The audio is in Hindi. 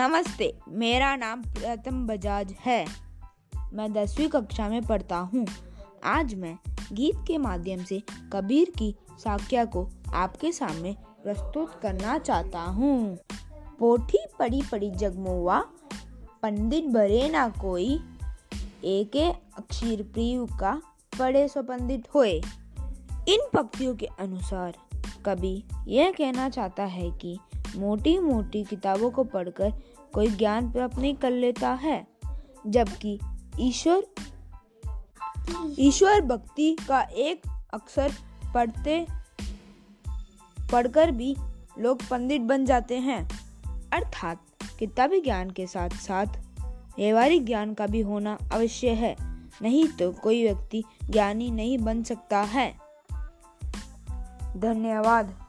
नमस्ते, मेरा नाम प्रथम बजाज है। मैं दसवीं कक्षा में पढ़ता हूँ। आज मैं गीत के माध्यम से कबीर की साख्या को आपके सामने प्रस्तुत करना चाहता हूँ। पोठी पड़ी पड़ी जगमुआ पंडित भरे ना कोई। एक अक्षर प्रियु का पढ़े सो पंडित होए। इन पंक्तियों के अनुसार कवि यह कहना चाहता है कि मोटी मोटी किताबों को पढ़कर कोई ज्ञान प्राप्त नहीं कर लेता है, जबकि ईश्वर ईश्वर भक्ति का एक अक्षर पढ़ते, पढ़कर भी लोग पंडित बन जाते हैं। अर्थात किताबी ज्ञान के साथ साथ व्यवहारिक ज्ञान का भी होना अवश्य है, नहीं तो कोई व्यक्ति ज्ञानी नहीं बन सकता है। धन्यवाद।